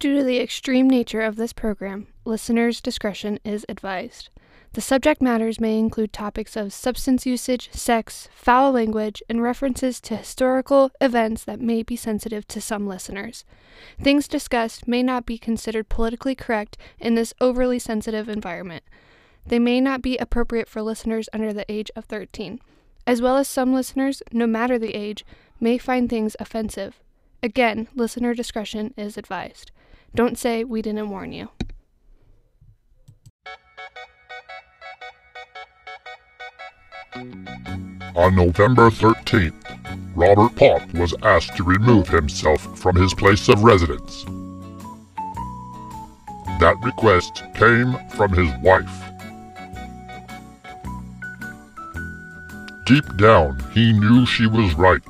Due to the extreme nature of this program, listeners' discretion is advised. The subject matters may include topics of substance usage, sex, foul language, and references to historical events that may be sensitive to some listeners. Things discussed may not be considered politically correct in this overly sensitive environment. They may not be appropriate for listeners under the age of 13, as well as some listeners, no matter the age, may find things offensive. Again, listener discretion is advised. Don't say we didn't warn you. On November 13th, Robert Popp was asked to remove himself from his place of residence. That request came from his wife. Deep down, he knew she was right,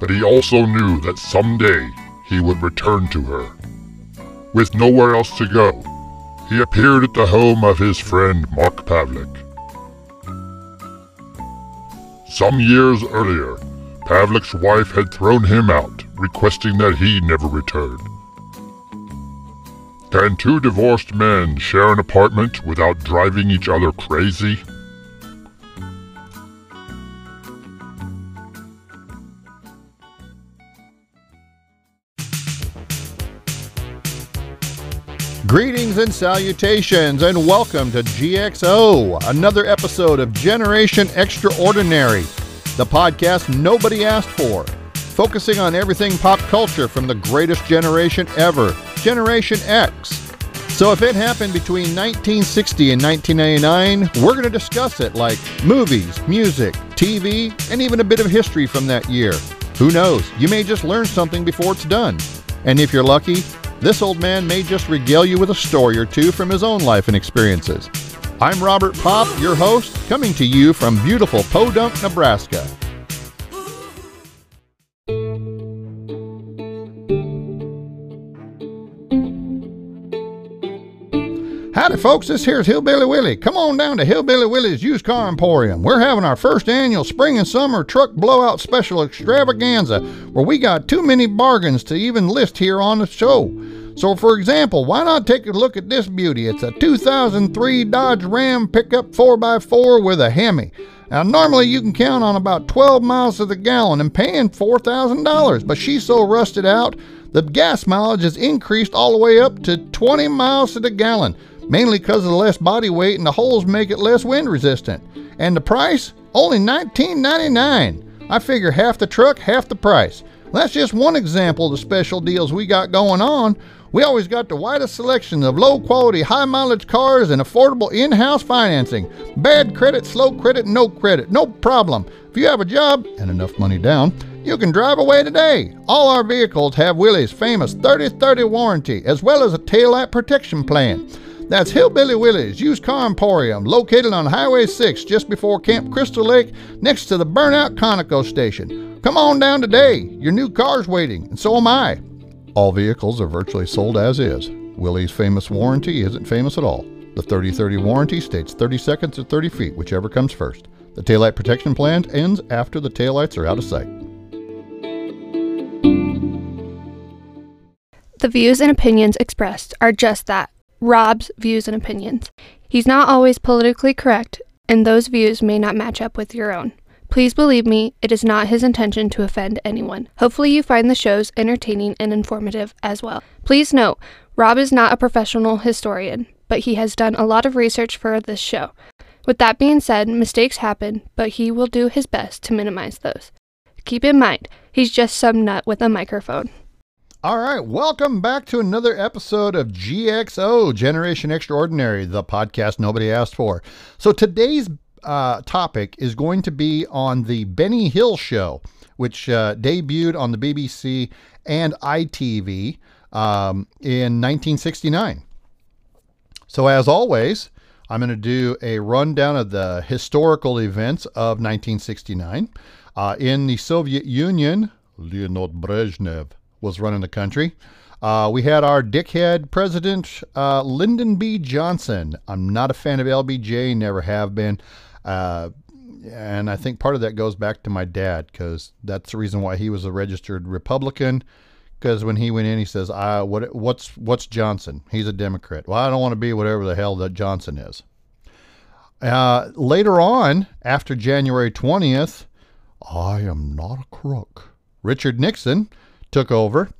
but he also knew that someday he would return to her. With nowhere else to go, he appeared at the home of his friend Mark Pavlik. Some years earlier, Pavlik's wife had thrown him out, requesting that he never return. Can two divorced men share an apartment without driving each other crazy? Greetings and salutations, and welcome to GXO, another episode of Generation Extraordinary, the podcast nobody asked for, focusing on everything pop culture from the greatest generation ever, Generation X. So, if it happened between 1960 and 1999, we're going to discuss it like movies, music, TV, and even a bit of history from that year. Who knows? You may just learn something before it's done. And if you're lucky, this old man may just regale you with a story or two from his own life and experiences. I'm Robert Popp, your host, coming to you from beautiful Podunk, Nebraska. Folks. This here's Hillbilly Willie. Come on down to Hillbilly Willie's Used Car Emporium. We're having our first annual spring and summer truck blowout special extravaganza where we got too many bargains to even list here on the show. So, for example, why not take a look at this beauty? It's a 2003 Dodge Ram pickup 4x4 with a Hemi. Now, normally you can count on about 12 miles to the gallon and paying $4,000, but she's so rusted out, the gas mileage has increased all the way up to 20 miles to the gallon mainly because of the less body weight and the holes make it less wind resistant. And the price? Only $19.99. I figure half the truck, half the price. That's just one example of the special deals we got going on. We always got the widest selection of low quality, high mileage cars and affordable in house financing. Bad credit, slow credit, no credit, no problem. If you have a job and enough money down, you can drive away today. All our vehicles have Willie's famous 30 30 warranty as well as a taillight protection plan. That's Hillbilly Willie's Used Car Emporium, located on Highway 6 just before Camp Crystal Lake, next to the Burnout Conoco Station. Come on down today. Your new car's waiting, and so am I. All vehicles are virtually sold as is. Willie's famous warranty isn't famous at all. The 30 30 warranty states 30 seconds or 30 feet, whichever comes first. The taillight protection plan ends after the taillights are out of sight. The views and opinions expressed are just that Rob's views and opinions. He's not always politically correct, and those views may not match up with your own. Please believe me, it is not his intention to offend anyone. Hopefully, you find the shows entertaining and informative as well. Please note, Rob is not a professional historian, but he has done a lot of research for this show. With that being said, mistakes happen, but he will do his best to minimize those. Keep in mind, he's just some nut with a microphone. All right, welcome back to another episode of GXO, Generation Extraordinary, the podcast nobody asked for. So today's uh, topic is going to be on the Benny Hill Show, which uh, debuted on the BBC and ITV um, in 1969. So, as always, I'm going to do a rundown of the historical events of 1969. Uh, in the Soviet Union, Leonid Brezhnev was running the country. Uh, we had our dickhead president, uh, Lyndon B. Johnson. I'm not a fan of LBJ, never have been. Uh, and I think part of that goes back to my dad because that's the reason why he was a registered Republican because when he went in, he says, "I what what's what's Johnson? He's a Democrat. Well, I don't want to be whatever the hell that Johnson is." Uh, later on, after January twentieth, I am not a crook. Richard Nixon took over,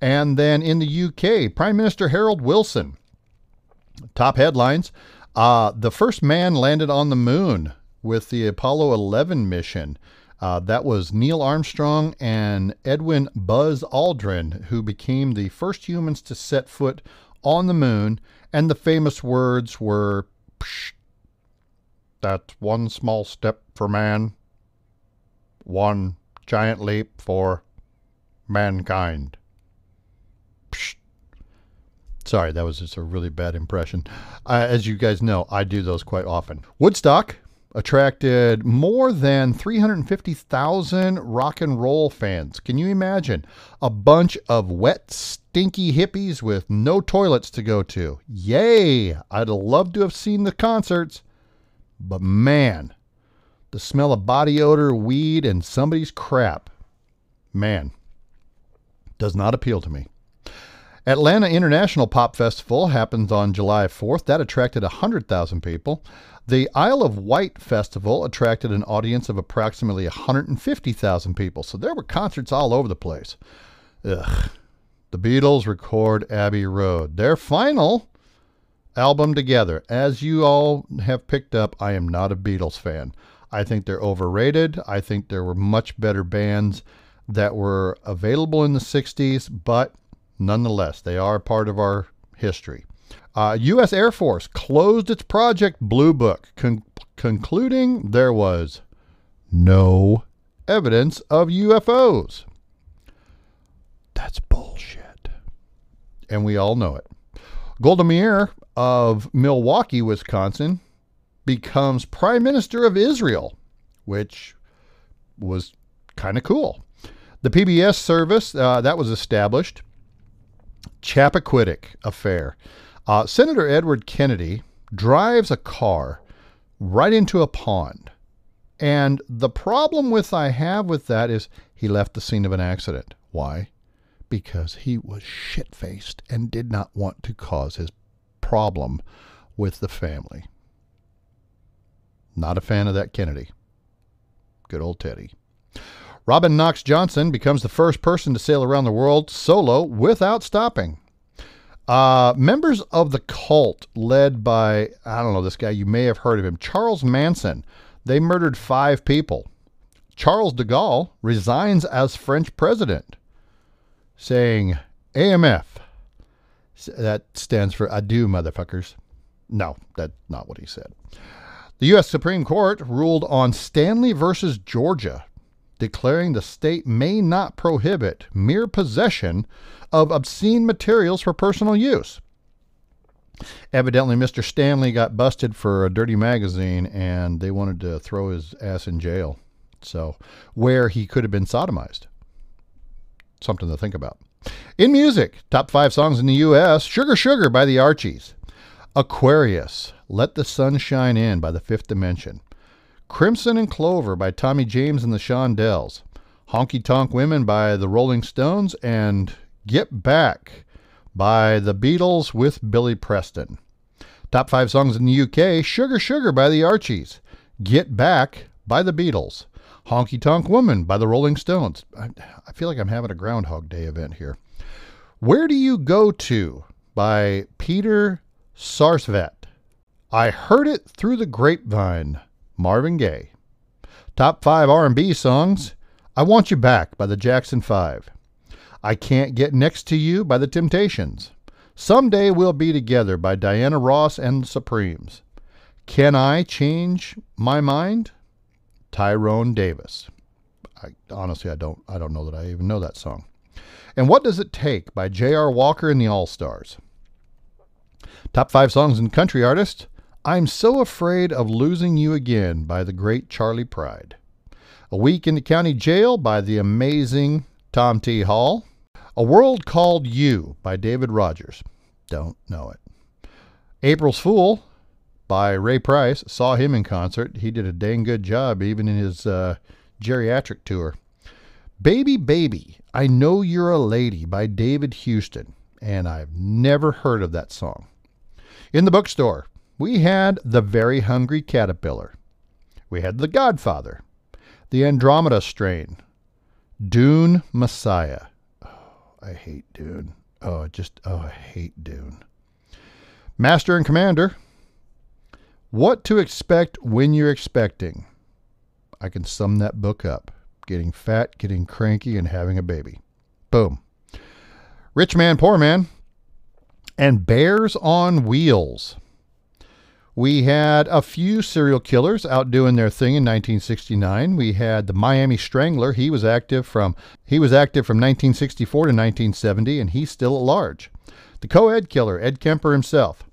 and then in the UK, Prime Minister Harold Wilson. Top headlines: uh, The first man landed on the moon with the Apollo 11 mission. Uh, that was Neil Armstrong and Edwin Buzz Aldrin, who became the first humans to set foot on the moon. And the famous words were, That's one small step for man, one giant leap for mankind. Psh. Sorry, that was just a really bad impression. Uh, as you guys know, I do those quite often. Woodstock attracted more than 350,000 rock and roll fans. Can you imagine? A bunch of wet, stinky hippies with no toilets to go to. Yay! I'd love to have seen the concerts, but man, the smell of body odor, weed, and somebody's crap, man, does not appeal to me. Atlanta International Pop Festival happens on July 4th. That attracted 100,000 people. The Isle of Wight Festival attracted an audience of approximately 150,000 people. So there were concerts all over the place. Ugh. The Beatles record Abbey Road. Their final album together. As you all have picked up, I am not a Beatles fan. I think they're overrated. I think there were much better bands that were available in the 60s, but nonetheless, they are part of our history. Uh, U.S. Air Force closed its Project Blue Book, con- concluding there was no evidence of UFOs. That's bullshit. And we all know it. Golda Meir of Milwaukee, Wisconsin, becomes Prime Minister of Israel, which was kind of cool. The PBS service uh, that was established Chappaquiddick affair. Uh, Senator Edward Kennedy drives a car right into a pond. And the problem with I have with that is he left the scene of an accident. Why? Because he was shit faced and did not want to cause his problem with the family. Not a fan of that Kennedy. Good old Teddy. Robin Knox Johnston becomes the first person to sail around the world solo without stopping. Uh, members of the cult led by, I don't know, this guy, you may have heard of him, Charles Manson, they murdered five people. Charles de Gaulle resigns as French president, saying, AMF. That stands for adieu, motherfuckers. No, that's not what he said. The U.S. Supreme Court ruled on Stanley versus Georgia declaring the state may not prohibit mere possession of obscene materials for personal use. Evidently, Mr. Stanley got busted for a dirty magazine and they wanted to throw his ass in jail. So, where he could have been sodomized. Something to think about. In music, top five songs in the U.S. Sugar Sugar by the Archies. Aquarius, Let the Sun Shine In by the Fifth Dimension. Crimson and Clover by Tommy James and the Shondells, Honky Tonk Women by the Rolling Stones, and Get Back by the Beatles with Billy Preston. Top five songs in the UK Sugar Sugar by the Archies, Get Back by the Beatles, Honky Tonk Woman by the Rolling Stones. I, I feel like I'm having a Groundhog Day event here. Where Do You Go To by Peter Sarstedt. I heard it through the grapevine Marvin Gaye. Top 5 R&B songs: I Want You Back by the Jackson 5. I Can't Get Next to You by the Temptations. Someday We'll Be Together by Diana Ross and the Supremes. Can I Change My Mind? Tyrone Davis. I, honestly, I don't, I don't know that I even know that song. And What Does It Take by J.R. Walker and the All Stars. Top five songs in country artists. I'm So Afraid of Losing You Again by the great Charley Pride. A Week in the County Jail by the amazing Tom T. Hall. A World Called You by David Rogers. Don't know it. April's Fool by Ray Price. Saw him in concert. He did a dang good job even in his uh, geriatric tour. Baby Baby, I Know You're a Lady by David Houston, and I've never heard of that song. In the bookstore, we had The Very Hungry Caterpillar. We had The Godfather, The Andromeda Strain, Dune Messiah. Oh, I hate Dune. Oh, just, oh, I hate Dune. Master and Commander, What to Expect When You're Expecting. I can sum that book up getting fat, getting cranky, and having a baby. Boom. Rich Man, Poor Man, and Bears on Wheels. We had a few serial killers out doing their thing in 1969. We had the Miami Strangler. He was active from he was active from 1964 to 1970, and he's still at large. The co-ed killer, Ed Kemper himself,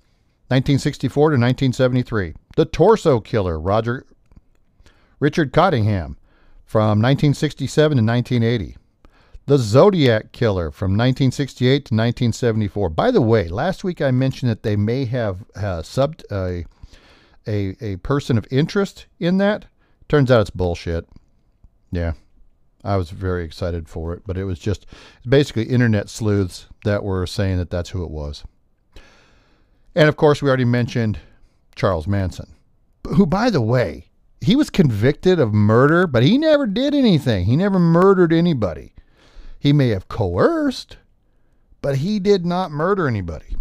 1964 to 1973. The Torso Killer, Roger Richard Cottingham, from 1967 to 1980. The Zodiac Killer from 1968 to 1974. By the way, last week I mentioned that they may have uh, subbed a, a, a person of interest in that. Turns out it's bullshit. Yeah, I was very excited for it, but it was just basically internet sleuths that were saying that that's who it was. And of course, we already mentioned Charles Manson, who, by the way, he was convicted of murder, but he never did anything. He never murdered anybody. He may have coerced, but he did not murder anybody.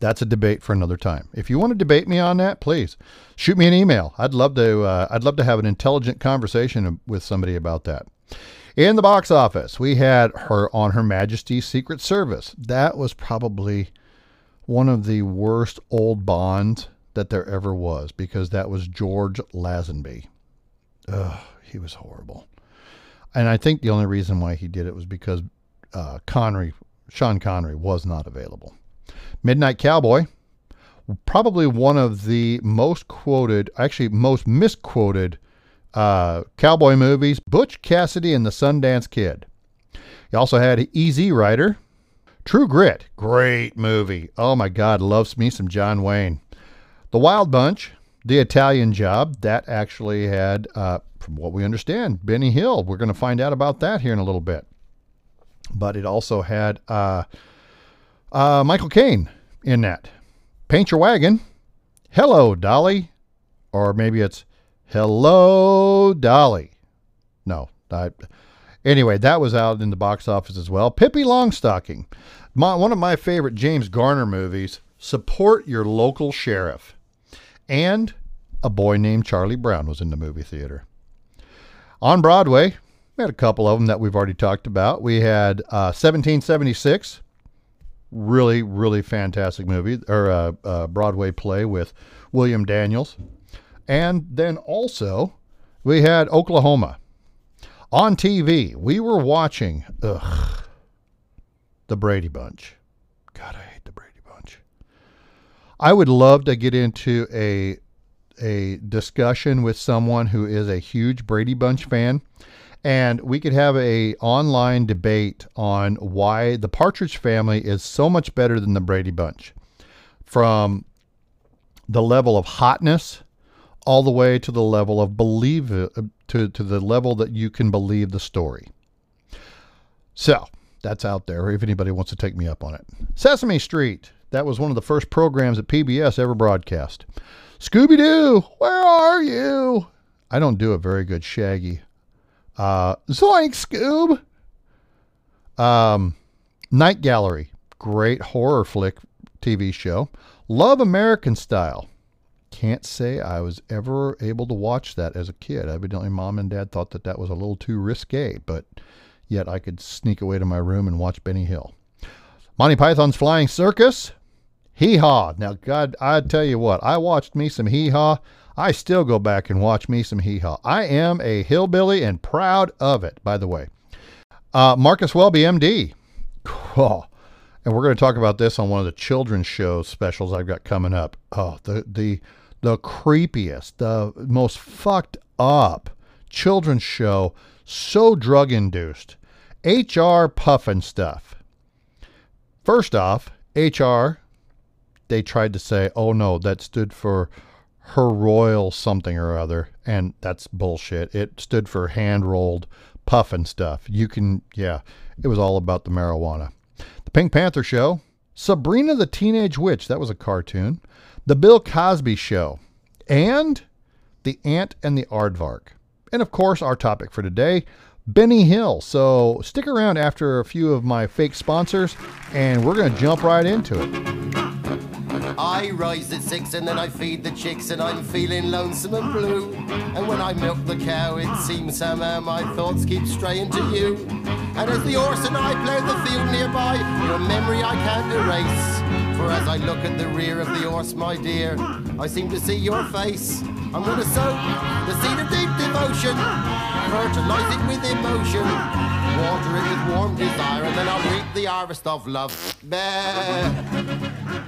That's a debate for another time. If you want to debate me on that, please shoot me an email. I'd love to. Uh, I'd love to have an intelligent conversation with somebody about that. In the box office, we had her on Her Majesty's Secret Service. That was probably one of the worst old Bonds that there ever was because that was George Lazenby. Ugh, he was horrible. And I think the only reason why he did it was because uh, Connery, Sean Connery, was not available. Midnight Cowboy, probably one of the most quoted, actually most misquoted uh, cowboy movies. Butch Cassidy and the Sundance Kid. He also had Easy Rider, True Grit, great movie. Oh my God, loves me some John Wayne. The Wild Bunch, The Italian Job, that actually had, uh, from what we understand, Benny Hill. We're going to find out about that here in a little bit. But it also had uh, uh, Michael Caine in that. Paint Your Wagon, Hello, Dolly. Or maybe it's Hello, Dolly. No. I, anyway, that was out in the box office as well. Pippi Longstocking. My, one of my favorite James Garner movies. Support your local sheriff and a boy named Charlie Brown was in the movie theater. On Broadway, we had a couple of them that we've already talked about. We had uh, 1776, really, really fantastic movie, or a uh, uh, Broadway play with William Daniels. And then also, we had Oklahoma. On TV, we were watching ugh, The Brady Bunch. God, I would love to get into a a discussion with someone who is a huge Brady Bunch fan and we could have a online debate on why the Partridge family is so much better than the Brady Bunch from the level of hotness all the way to the level of believe to, to the level that you can believe the story. So that's out there if anybody wants to take me up on it. Sesame Street that was one of the first programs that PBS ever broadcast. Scooby Doo, where are you? I don't do a very good Shaggy. Uh, Zoink Scoob. Um, Night Gallery, great horror flick TV show. Love American Style. Can't say I was ever able to watch that as a kid. Evidently, mom and dad thought that that was a little too risque, but yet I could sneak away to my room and watch Benny Hill. Monty Python's Flying Circus, Hee Haw. Now, God, I tell you what, I watched me some Hee Haw. I still go back and watch me some Hee Haw. I am a hillbilly and proud of it, by the way. Uh, Marcus Welby, MD. Oh, and we're going to talk about this on one of the children's show specials I've got coming up. Oh, the the the creepiest, the most fucked up children's show, so drug induced. HR Pufnstuf. First off, HR they tried to say, oh no, that stood for her royal something or other, and that's bullshit. It stood for hand rolled puff and stuff. You can, yeah, it was all about the marijuana. The Pink Panther Show, Sabrina the Teenage Witch, that was a cartoon. The Bill Cosby Show, and The Ant and the Aardvark. And of course, our topic for today, Benny Hill. So stick around after a few of my fake sponsors, and we're going to jump right into it. I rise at six and then I feed the chicks and I'm feeling lonesome and blue. And when I milk the cow, it seems somehow my thoughts keep straying to you. And as the horse and I plough the field nearby, your memory I can't erase. For as I look at the rear of the horse, my dear, I seem to see your face. I'm gonna sow the seed of deep devotion, fertilize it with emotion, water it with warm desire, and then I'll reap the harvest of love. Bah.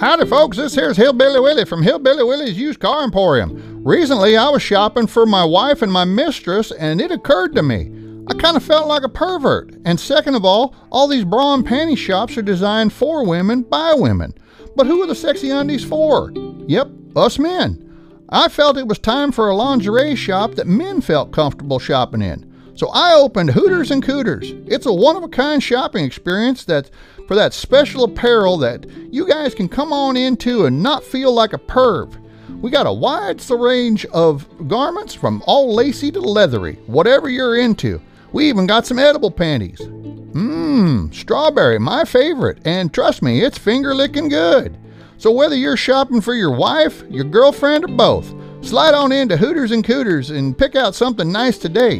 Howdy, folks. This here's Hillbilly Willie from Hillbilly Willie's Used Car Emporium. Recently, I was shopping for my wife and my mistress, and it occurred to me I kind of felt like a pervert. And second of all, all these bra and panty shops are designed for women by women. But who are the sexy undies for? Yep, us men. I felt it was time for a lingerie shop that men felt comfortable shopping in. So I opened Hooters and Cooters. It's a one of a kind shopping experience that for that special apparel that you guys can come on into and not feel like a perv. We got a wide range of garments from all lacy to leathery, whatever you're into. We even got some edible panties. Mmm, strawberry, my favorite, and trust me, it's finger licking good. So whether you're shopping for your wife, your girlfriend, or both, slide on into Hooters and Cooters and pick out something nice today.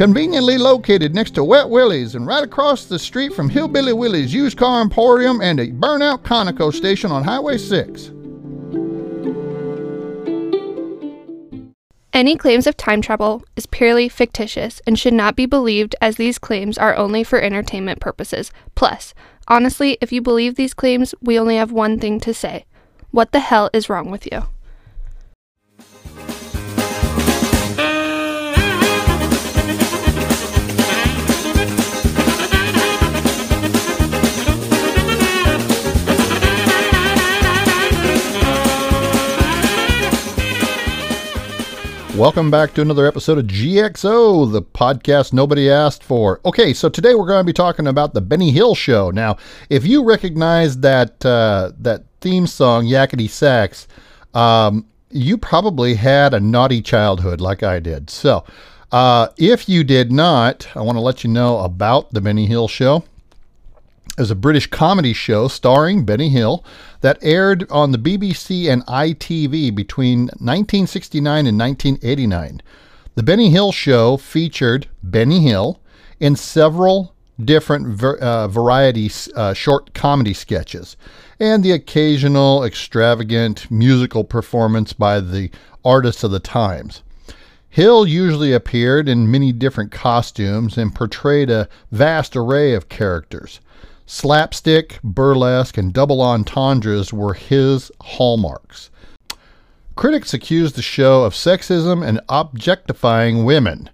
Conveniently located next to Wet Willie's and right across the street from Hillbilly Willie's Used Car Emporium and a burnout Conoco station on Highway 6. Any claims of time travel is purely fictitious and should not be believed as these claims are only for entertainment purposes. Plus, honestly, if you believe these claims, we only have one thing to say. What the hell is wrong with you? Welcome back to another episode of GXO, the podcast nobody asked for. Okay, so today we're going to be talking about the Benny Hill Show. Now, if you recognize that uh, that theme song, Yakety Sax, um, you probably had a naughty childhood like I did. So, uh, if you did not, I want to let you know about the Benny Hill Show is a British comedy show starring Benny Hill that aired on the BBC and ITV between 1969 and 1989. The Benny Hill Show featured Benny Hill in several different ver- uh, variety uh, short comedy sketches and the occasional extravagant musical performance by the artists of the times. Hill usually appeared in many different costumes and portrayed a vast array of characters. Slapstick, burlesque, and double entendres were his hallmarks. Critics accused the show of sexism and objectifying women,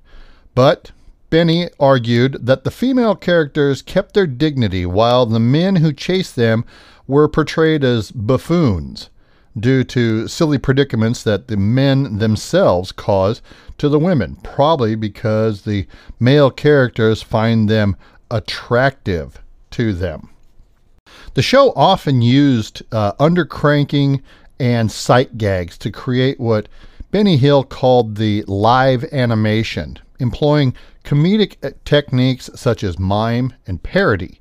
but Benny argued that the female characters kept their dignity while the men who chased them were portrayed as buffoons due to silly predicaments that the men themselves cause to the women, probably because the male characters find them attractive to them. The show often used uh, undercranking and sight gags to create what Benny Hill called the live animation, employing comedic uh, techniques such as mime and parody.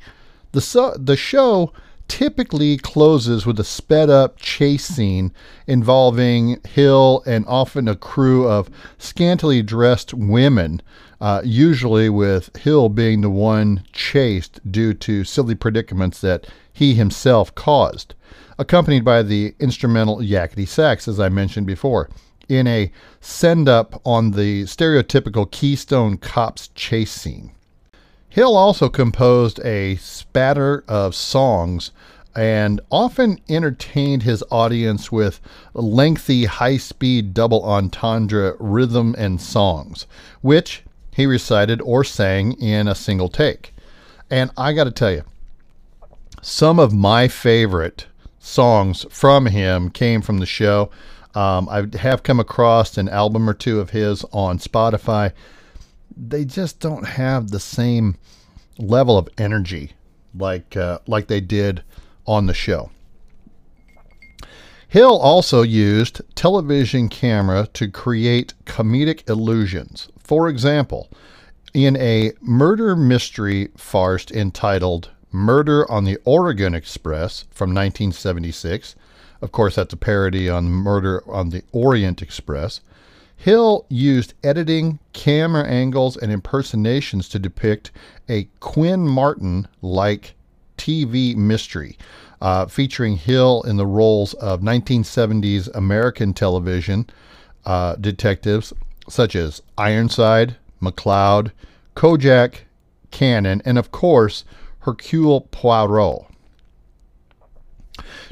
The, so- the show typically closes with a sped up chase scene involving Hill and often a crew of scantily dressed women uh, usually with Hill being the one chased due to silly predicaments that he himself caused, accompanied by the instrumental yakety sax, as I mentioned before, in a send up on the stereotypical Keystone Cops chase scene. Hill also composed a spatter of songs and often entertained his audience with lengthy, high speed double entendre rhythm and songs, which he recited or sang in a single take. And I got to tell you, some of my favorite songs from him came from the show. Um, I have come across an album or two of his on Spotify. They just don't have the same level of energy like uh, like they did on the show. Hill also used television camera to create comedic illusions. For example, in a murder mystery farce entitled Murder on the Oregon Express from 1976, of course, that's a parody on Murder on the Orient Express. Hill used editing, camera angles, and impersonations to depict a Quinn Martin like TV mystery, uh, featuring Hill in the roles of 1970s American television uh, detectives such as Ironside, McCloud, Kojak, Cannon, and of course, Hercule Poirot.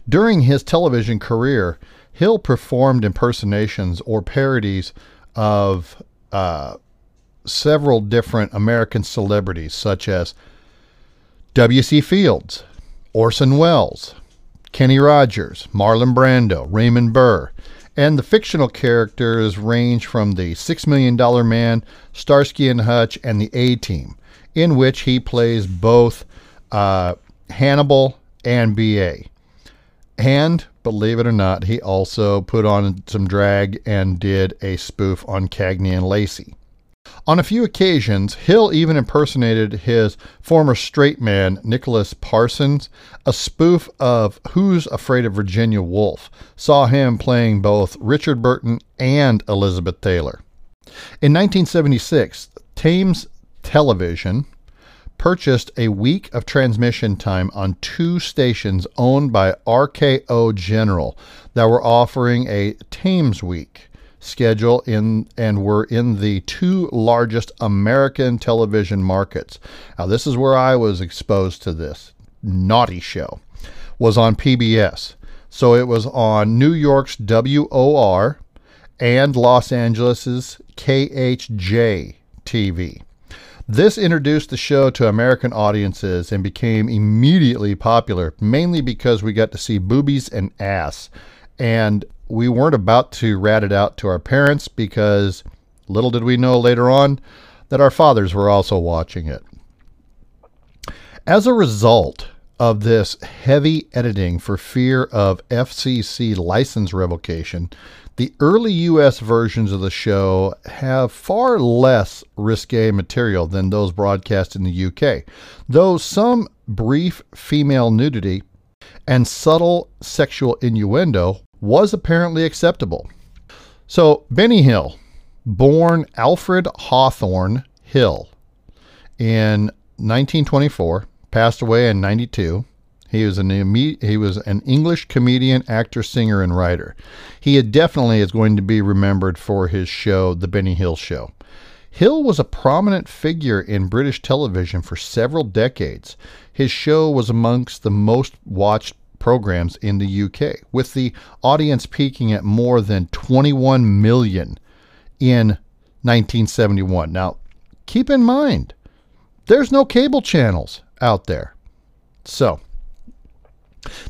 During his television career, Hill performed impersonations or parodies of uh, several different American celebrities, such as W.C. Fields, Orson Welles, Kenny Rogers, Marlon Brando, Raymond Burr, and the fictional characters range from the Six Million Dollar Man, Starsky and Hutch, and the A Team, in which he plays both uh, Hannibal and B.A. And believe it or not, he also put on some drag and did a spoof on Cagney and Lacey. On a few occasions, Hill even impersonated his former straight man, Nicholas Parsons. A spoof of Who's Afraid of Virginia Woolf saw him playing both Richard Burton and Elizabeth Taylor. In 1976, Thames Television purchased a week of transmission time on two stations owned by RKO General that were offering a Thames Week schedule in and were in the two largest American television markets. Now this is where I was exposed to this. Naughty Show was on PBS. So it was on New York's WOR and Los Angeles's KHJ TV. This introduced the show to American audiences and became immediately popular, mainly because we got to see boobies and ass. And we weren't about to rat it out to our parents because little did we know later on that our fathers were also watching it. As a result of this heavy editing for fear of FCC license revocation, the early US versions of the show have far less risque material than those broadcast in the UK, though some brief female nudity and subtle sexual innuendo was apparently acceptable. So, Benny Hill, born Alfred Hawthorne Hill in 1924, passed away in 92. He was an he was an English comedian, actor, singer, and writer. He definitely is going to be remembered for his show, The Benny Hill Show. Hill was a prominent figure in British television for several decades. His show was amongst the most watched programs in the UK, with the audience peaking at more than 21 million in 1971. Now, keep in mind, there's no cable channels out there. So,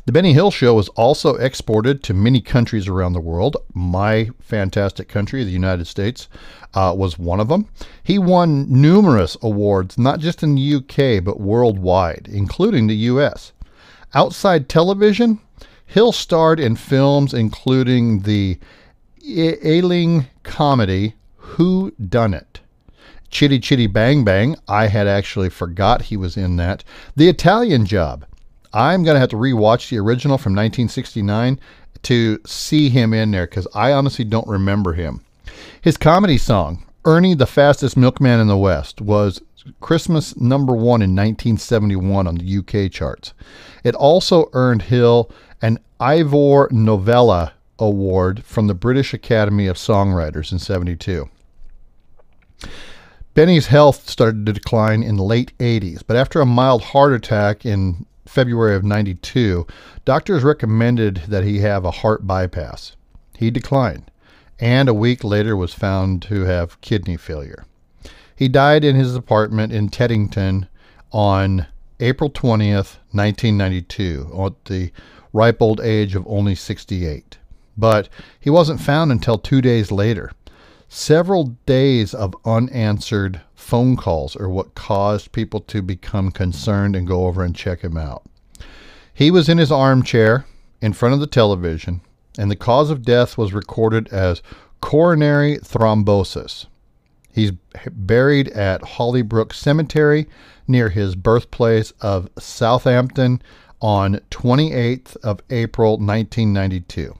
the Benny Hill Show was also exported to many countries around the world. My fantastic country, the United States, uh, was one of them. He won numerous awards, not just in the UK, but worldwide, including the US. Outside television, Hill starred in films including the Ealing comedy Who Done It? Chitty Chitty Bang Bang, I had actually forgot he was in that. The Italian Job. I'm going to have to rewatch the original from 1969 to see him in there because I honestly don't remember him. His comedy song, Ernie the Fastest Milkman in the West, was Christmas number one in 1971 on the UK charts. It also earned Hill an Ivor Novello Award from the British Academy of Songwriters in 72. Benny's health started to decline in the late 80s, but after a mild heart attack in February of 92, doctors recommended that he have a heart bypass. He declined, and a week later was found to have kidney failure. He died in his apartment in Teddington on April 20th, 1992, at the ripe old age of only 68. But he wasn't found until two days later. Several days of unanswered phone calls are what caused people to become concerned and go over and check him out. He was in his armchair in front of the television, and the cause of death was recorded as coronary thrombosis. He's buried at Hollybrook Cemetery near his birthplace of Southampton on 28th of April 1992.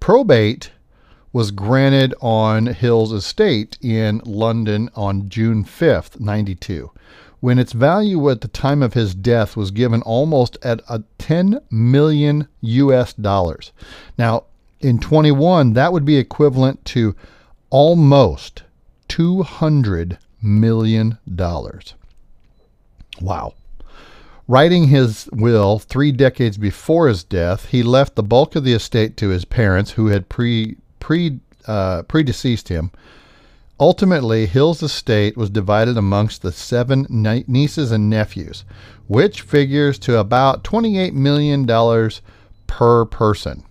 Probate was granted on Hill's estate in London on June 5th, 92, when its value at the time of his death was given almost at a 10 million US dollars. Now, in 21, that would be equivalent to almost 200 million dollars. Wow. Writing his will three decades before his death, he left the bulk of the estate to his parents, who had pre, pre, uh, predeceased him. Ultimately, Hill's estate was divided amongst the seven nieces and nephews, which figures to about $28 million per person.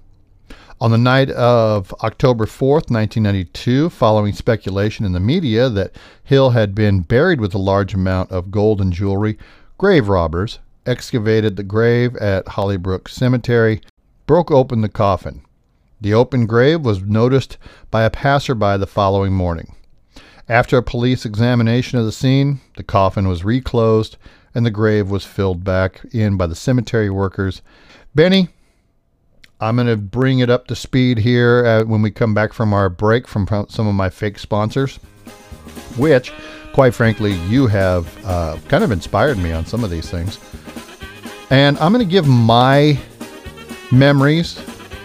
On the night of October 4th, 1992, following speculation in the media that Hill had been buried with a large amount of gold and jewelry, grave robbers excavated the grave at Hollybrook Cemetery, broke open the coffin. The open grave was noticed by a passerby the following morning. After a police examination of the scene, the coffin was reclosed and the grave was filled back in by the cemetery workers. Benny, I'm going to bring it up to speed here uh, when we come back from our break from some of my fake sponsors, which, quite frankly, you have uh, kind of inspired me on some of these things. And I'm going to give my memories,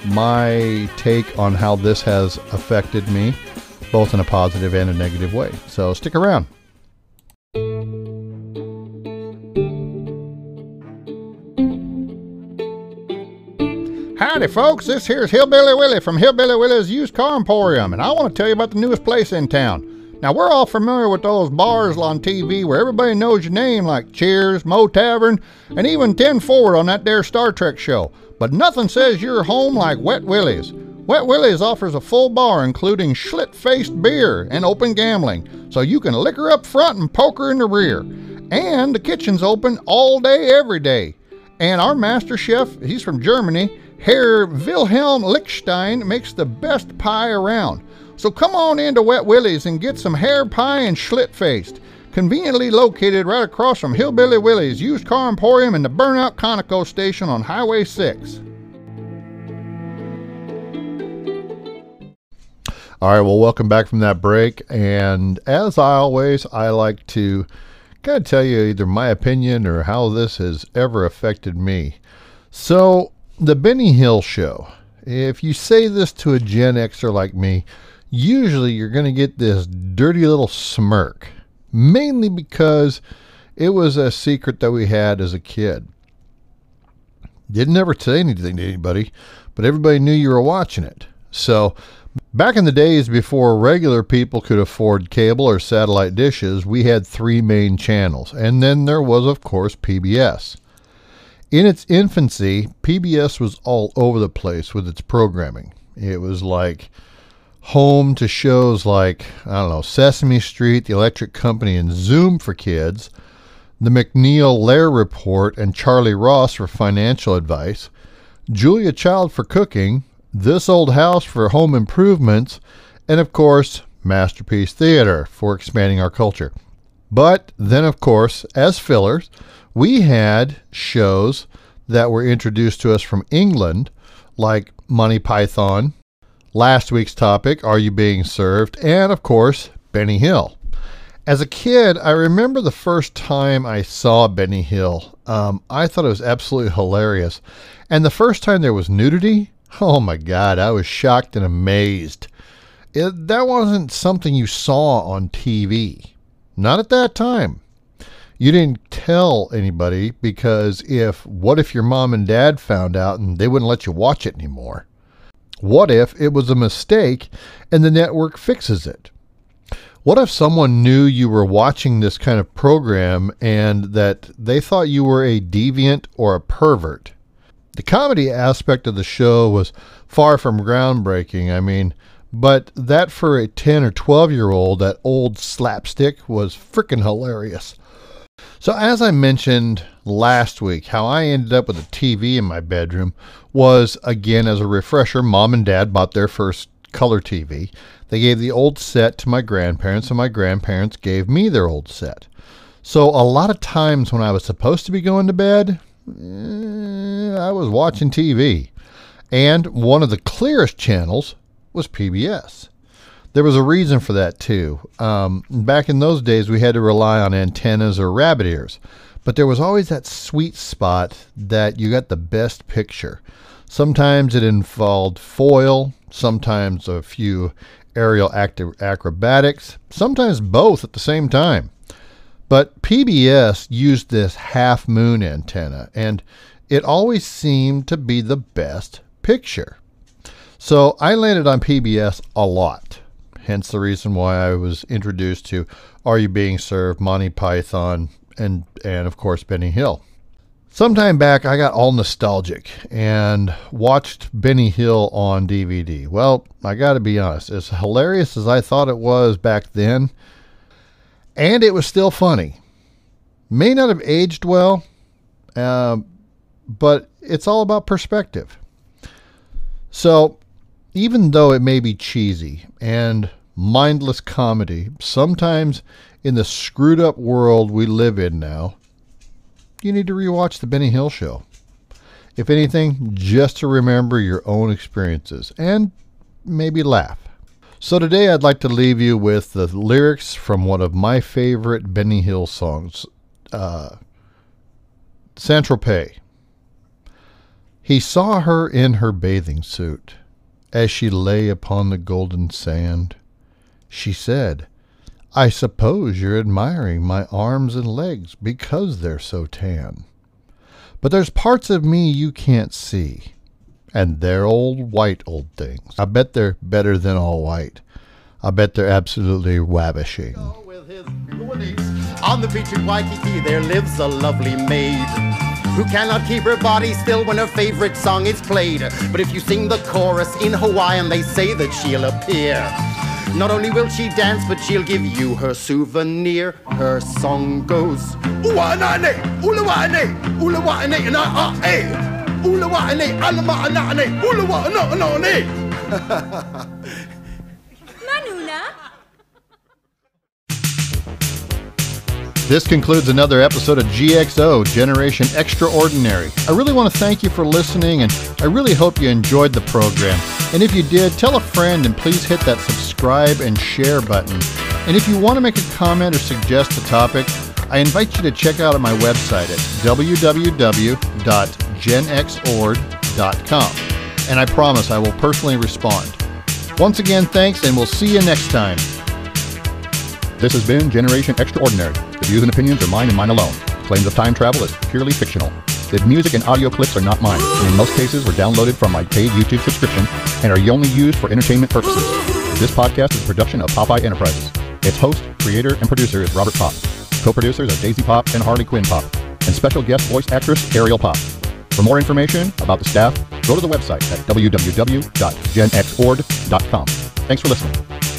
my take on how this has affected me, both in a positive and a negative way. So stick around. Howdy, folks. This here's Hillbilly Willie from Hillbilly Willie's Used Car Emporium, and I want to tell you about the newest place in town. Now, we're all familiar with those bars on TV where everybody knows your name, like Cheers, Moe Tavern, and even 10 Forward on that there Star Trek show. But nothing says you're home like Wet Willie's. Wet Willie's offers a full bar including schlit-faced beer and open gambling, so you can liquor up front and poker in the rear. And the kitchen's open all day, every day. And our master chef, he's from Germany, Herr Wilhelm Lichstein, makes the best pie around. So come on into Wet Willie's and get some hair pie and schlit faced. Conveniently located right across from Hillbilly Willie's used car emporium and the Burnout Conoco station on Highway 6. All right, well, welcome back from that break. And as I always, I like to kind of tell you either my opinion or how this has ever affected me. So, the Benny Hill Show. If you say this to a Gen Xer like me, usually you're going to get this dirty little smirk, mainly because it was a secret that we had as a kid. Didn't ever say anything to anybody, but everybody knew you were watching it. So, back in the days before regular people could afford cable or satellite dishes, we had three main channels, and then there was, of course, PBS. In its infancy, PBS was all over the place with its programming. It was like home to shows like, I don't know, Sesame Street, The Electric Company, and Zoom for kids, The MacNeil Lehrer Report, and Charlie Ross for financial advice, Julia Child for cooking, This Old House for home improvements, and of course, Masterpiece Theater for expanding our culture. But then, of course, as fillers, we had shows that were introduced to us from England, like Monty Python, last week's topic, Are You Being Served? And of course, Benny Hill. As a kid, I remember the first time I saw Benny Hill. Um, I thought it was absolutely hilarious. And the first time there was nudity, oh my God, I was shocked and amazed. It, that wasn't something you saw on TV. Not at that time. You didn't tell anybody because if, what if your mom and dad found out and they wouldn't let you watch it anymore? What if it was a mistake and the network fixes it? What if someone knew you were watching this kind of program and that they thought you were a deviant or a pervert? The comedy aspect of the show was far from groundbreaking. I mean, but that for a 10 or 12 year old, that old slapstick was freaking hilarious. So, as I mentioned last week, how I ended up with a TV in my bedroom was again, as a refresher, mom and dad bought their first color TV. They gave the old set to my grandparents, and my grandparents gave me their old set. So, a lot of times when I was supposed to be going to bed, I was watching TV. And one of the clearest channels was PBS. There was a reason for that too. Um, back in those days, we had to rely on antennas or rabbit ears, but there was always that sweet spot that you got the best picture. Sometimes it involved foil, sometimes a few aerial acrobatics, sometimes both at the same time. But PBS used this half moon antenna, and it always seemed to be the best picture. So I landed on PBS a lot. Hence the reason why I was introduced to Are You Being Served, Monty Python, and and of course Benny Hill. Sometime back, I got all nostalgic and watched Benny Hill on DVD. Well, I got to be honest, as hilarious as I thought it was back then, and it was still funny. May not have aged well, uh, but it's all about perspective. So even though it may be cheesy and mindless comedy, sometimes in the screwed up world we live in now, you need to rewatch The Benny Hill Show. If anything, just to remember your own experiences and maybe laugh. So today I'd like to leave you with the lyrics from one of my favorite Benny Hill songs, uh, Saint Tropez. He saw her in her bathing suit as she lay upon the golden sand. She said, I suppose you're admiring my arms and legs because they're so tan. But there's parts of me you can't see, and they're old white old things. I bet they're better than all white. I bet they're absolutely ravishing. On the beach in Waikiki there lives a lovely maid who cannot keep her body still when her favorite song is played. But if you sing the chorus in Hawaiian, they say that she'll appear. Not only will she dance, but she'll give you her souvenir. Her song goes Uanane, Ulawane, Ulawane, and I a Ulawane, Alamaanane, Ulawane. This concludes another episode of GXO Generation Extraordinary. I really want to thank you for listening, and I really hope you enjoyed the program. And if you did, tell a friend and please hit that subscribe and share button. And if you want to make a comment or suggest a topic, I invite you to check out my website at www.genxord.com. And I promise I will personally respond. Once again, thanks, and we'll see you next time. This has been Generation Extraordinary. The views and opinions are mine and mine alone. Claims of time travel is purely fictional. The music and audio clips are not mine, and in most cases were downloaded from my paid YouTube subscription and are only used for entertainment purposes. This podcast is a production of Popeye Enterprises. Its host, creator, and producer is Robert Pop. Co-producers are Daisy Pop and Harley Quinn Pop, and special guest voice actress Ariel Pop. For more information about the staff, go to the website at www.genxord.com. Thanks for listening.